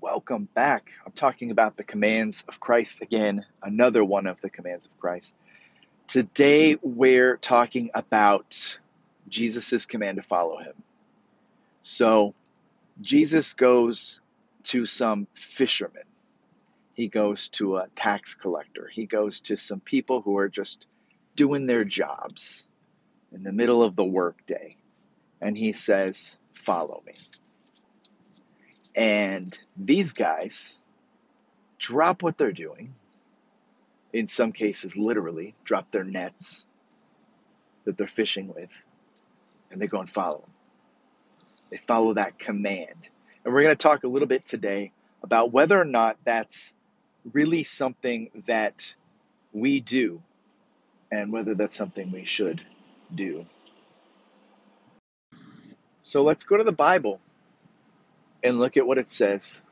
Welcome back. I'm talking about the commands of Christ again, another one of the commands of Christ. Today we're talking about Jesus' command to follow him. So, Jesus goes to some fishermen, he goes to a tax collector, he goes to some people who are just doing their jobs in the middle of the workday, and he says, Follow me. And these guys drop what they're doing, in some cases, literally, drop their nets that they're fishing with, and they go and follow them. They follow that command. And we're going to talk a little bit today about whether or not that's really something that we do and whether that's something we should do. So let's go to the Bible and look at what it says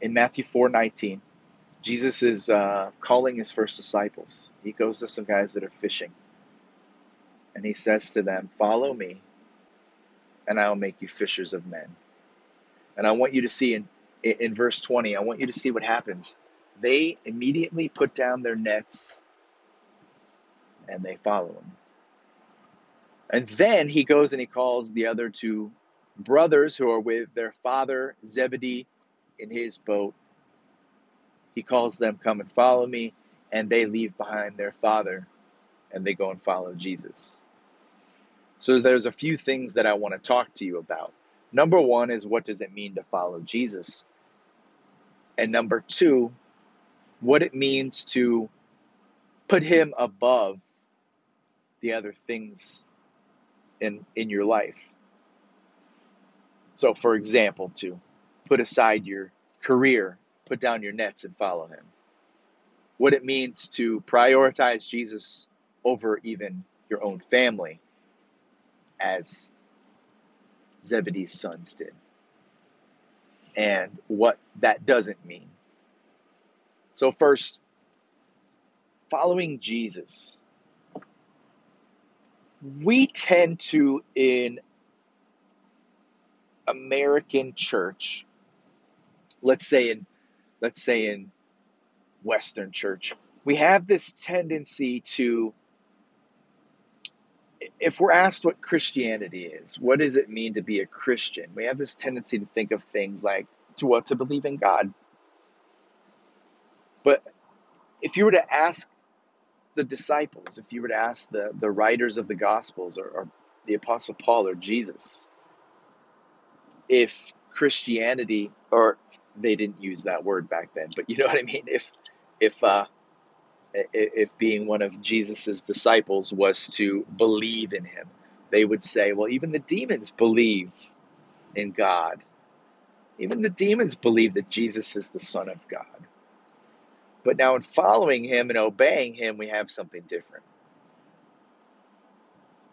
in Matthew 4:19. Jesus is uh, calling his first disciples. He goes to some guys that are fishing, and he says to them, "Follow me, and I will make you fishers of men." And I want you to see in in verse 20. I want you to see what happens. They immediately put down their nets and they follow him. And then he goes and he calls the other two brothers who are with their father Zebedee in his boat. He calls them, Come and follow me. And they leave behind their father and they go and follow Jesus. So there's a few things that I want to talk to you about. Number one is what does it mean to follow Jesus? And number two, what it means to put him above the other things in in your life. So, for example, to put aside your career, put down your nets, and follow Him. What it means to prioritize Jesus over even your own family, as Zebedee's sons did. And what that doesn't mean. So, first, following Jesus. We tend to, in American church, let's say in let's say in Western church, we have this tendency to if we're asked what Christianity is, what does it mean to be a Christian? We have this tendency to think of things like to what to believe in God. But if you were to ask the disciples, if you were to ask the, the writers of the Gospels or, or the Apostle Paul or Jesus, if Christianity, or they didn't use that word back then, but you know what I mean. If if uh, if being one of Jesus's disciples was to believe in him, they would say, well, even the demons believe in God. Even the demons believe that Jesus is the Son of God. But now, in following him and obeying him, we have something different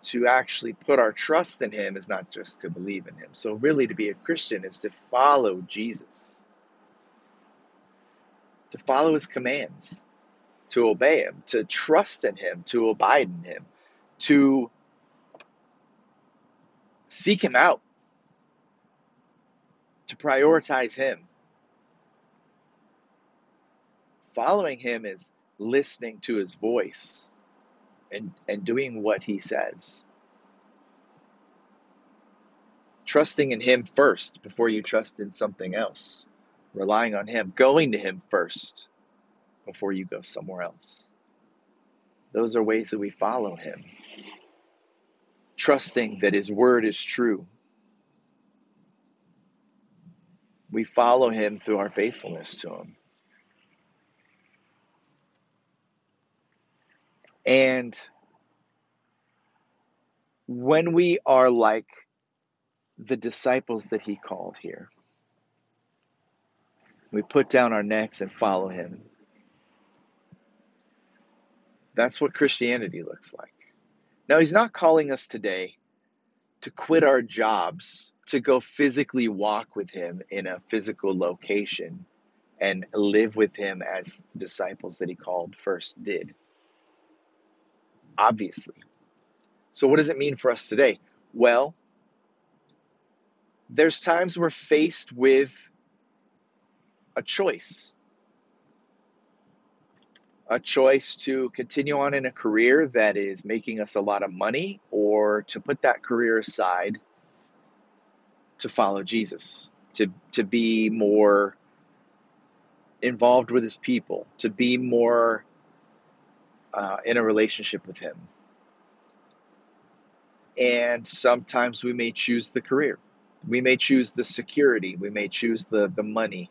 to actually put our trust in Him is not just to believe in Him. So, really, to be a Christian is to follow Jesus, to follow His commands, to obey Him, to trust in Him, to abide in Him, to seek Him out, to prioritize Him. Following Him is listening to His voice and, and doing what he says. Trusting in him first before you trust in something else. Relying on him, going to him first before you go somewhere else. Those are ways that we follow him. Trusting that his word is true. We follow him through our faithfulness to him. And when we are like the disciples that he called here, we put down our necks and follow him. That's what Christianity looks like. Now, he's not calling us today to quit our jobs, to go physically walk with him in a physical location and live with him as disciples that he called first did obviously. So, what does it mean for us today? Well, there's times we're faced with a choice a choice to continue on in a career that is making us a lot of money or to put that career aside to follow Jesus, to, to be more involved with his people, to be more uh, in a relationship with him. And sometimes we may choose the career. We may choose the security. We may choose the, the money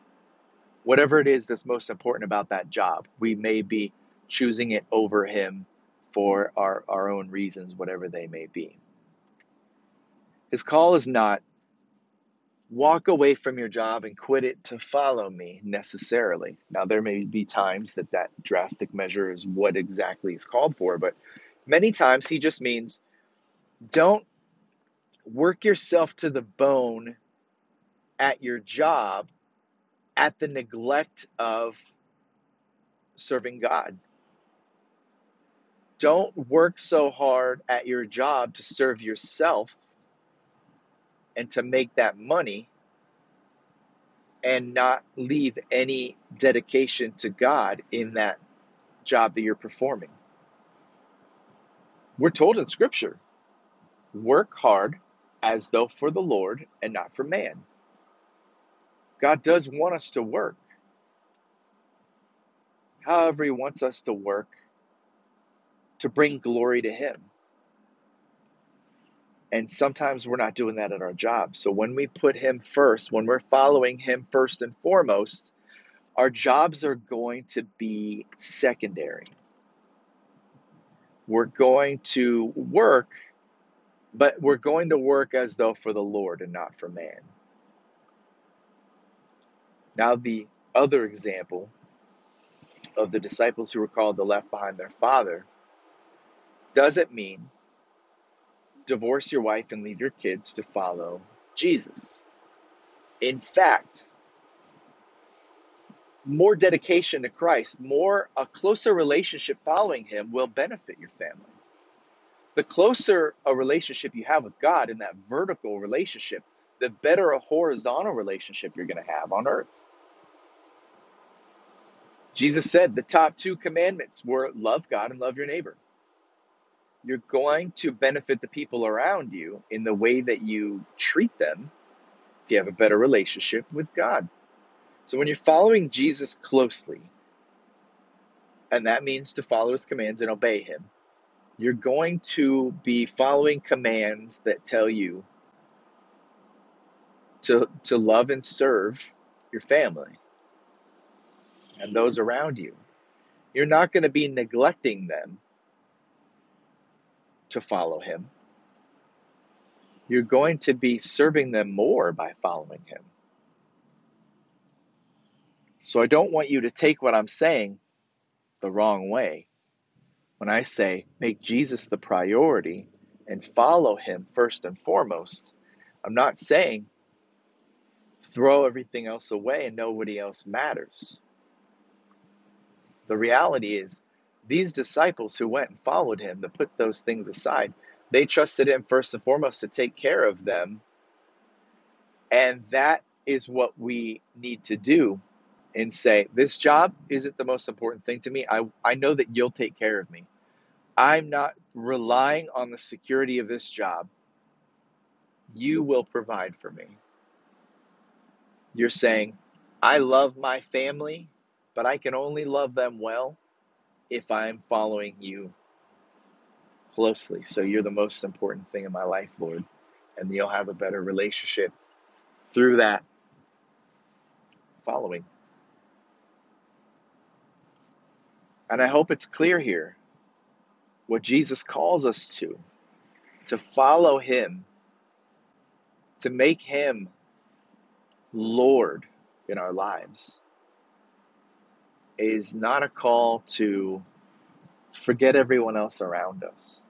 whatever it is that's most important about that job. We may be choosing it over him for our, our own reasons, whatever they may be. His call is not walk away from your job and quit it to follow me necessarily. Now, there may be times that that drastic measure is what exactly is called for, but many times he just means don't work yourself to the bone at your job at the neglect of serving God. Don't work so hard at your job to serve yourself and to make that money and not leave any dedication to God in that job that you're performing. We're told in Scripture work hard as though for the Lord and not for man. God does want us to work. However, He wants us to work to bring glory to Him. And sometimes we're not doing that at our job. So when we put Him first, when we're following Him first and foremost, our jobs are going to be secondary. We're going to work, but we're going to work as though for the Lord and not for man. Now, the other example of the disciples who were called the left behind their father doesn't mean divorce your wife and leave your kids to follow Jesus. In fact, more dedication to Christ, more a closer relationship following him will benefit your family. The closer a relationship you have with God in that vertical relationship, the better a horizontal relationship you're going to have on earth. Jesus said the top two commandments were love God and love your neighbor. You're going to benefit the people around you in the way that you treat them if you have a better relationship with God. So when you're following Jesus closely, and that means to follow his commands and obey him, you're going to be following commands that tell you to, to love and serve your family and those around you. You're not going to be neglecting them to follow Him. You're going to be serving them more by following Him. So I don't want you to take what I'm saying the wrong way. When I say make Jesus the priority and follow Him first and foremost, I'm not saying throw everything else away and nobody else matters. The reality is, these disciples who went and followed him, to put those things aside, they trusted him first and foremost to take care of them. And that is what we need to do and say, This job isn't the most important thing to me. I, I know that you'll take care of me. I'm not relying on the security of this job. You will provide for me. You're saying, I love my family but I can only love them well if I'm following you closely. So you're the most important thing in my life, Lord. And you'll have a better relationship through that following. And I hope it's clear here what Jesus calls us to to follow him, to make him Lord in our lives is not a call to forget everyone else around us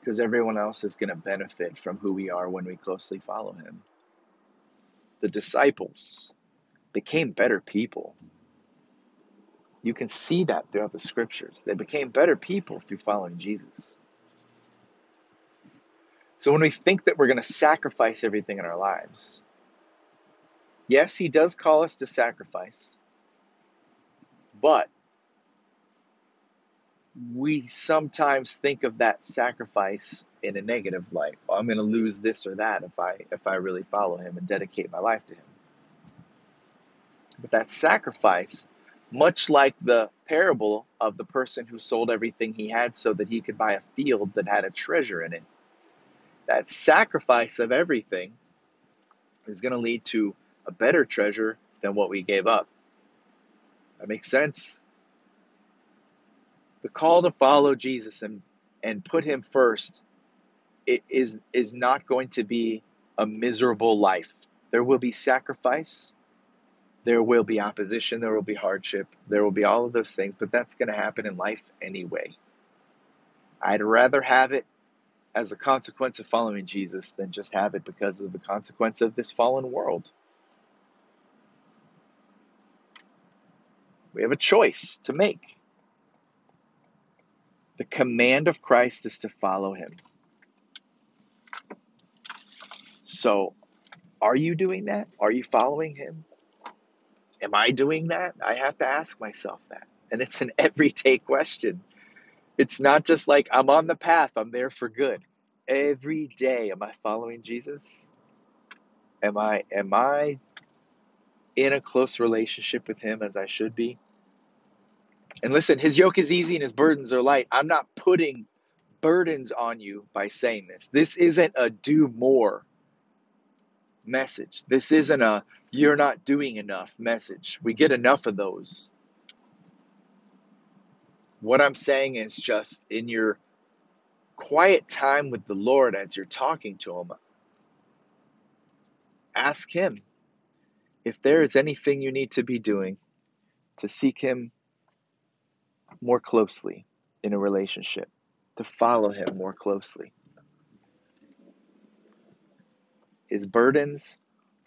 because everyone else is going to benefit from who we are when we closely follow him. The disciples became better people. You can see that throughout the scriptures. They became better people through following Jesus. So when we think that we're going to sacrifice everything in our lives, yes, He does call us to sacrifice, but we sometimes think of that sacrifice in a negative light. Well, I'm going to lose this or that if I if I really follow him and dedicate my life to him. But that sacrifice, much like the parable of the person who sold everything he had so that he could buy a field that had a treasure in it, that sacrifice of everything is going to lead to a better treasure than what we gave up. That makes sense. The call to follow Jesus and, and put him first is, is not going to be a miserable life. There will be sacrifice, there will be opposition, there will be hardship, there will be all of those things, but that's going to happen in life anyway. I'd rather have it as a consequence of following Jesus than just have it because of the consequence of this fallen world. We have a choice to make. The command of Christ is to follow him. So, are you doing that? Are you following him? Am I doing that? I have to ask myself that. And it's an everyday question. It's not just like I'm on the path, I'm there for good. Every day am I following Jesus? Am I am I in a close relationship with him as I should be? And listen, his yoke is easy and his burdens are light. I'm not putting burdens on you by saying this. This isn't a do more message. This isn't a you're not doing enough message. We get enough of those. What I'm saying is just in your quiet time with the Lord as you're talking to Him, ask Him if there is anything you need to be doing to seek Him more closely in a relationship, to follow Him more closely. His burdens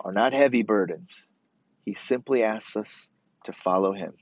are not heavy burdens. He simply asks us to follow Him.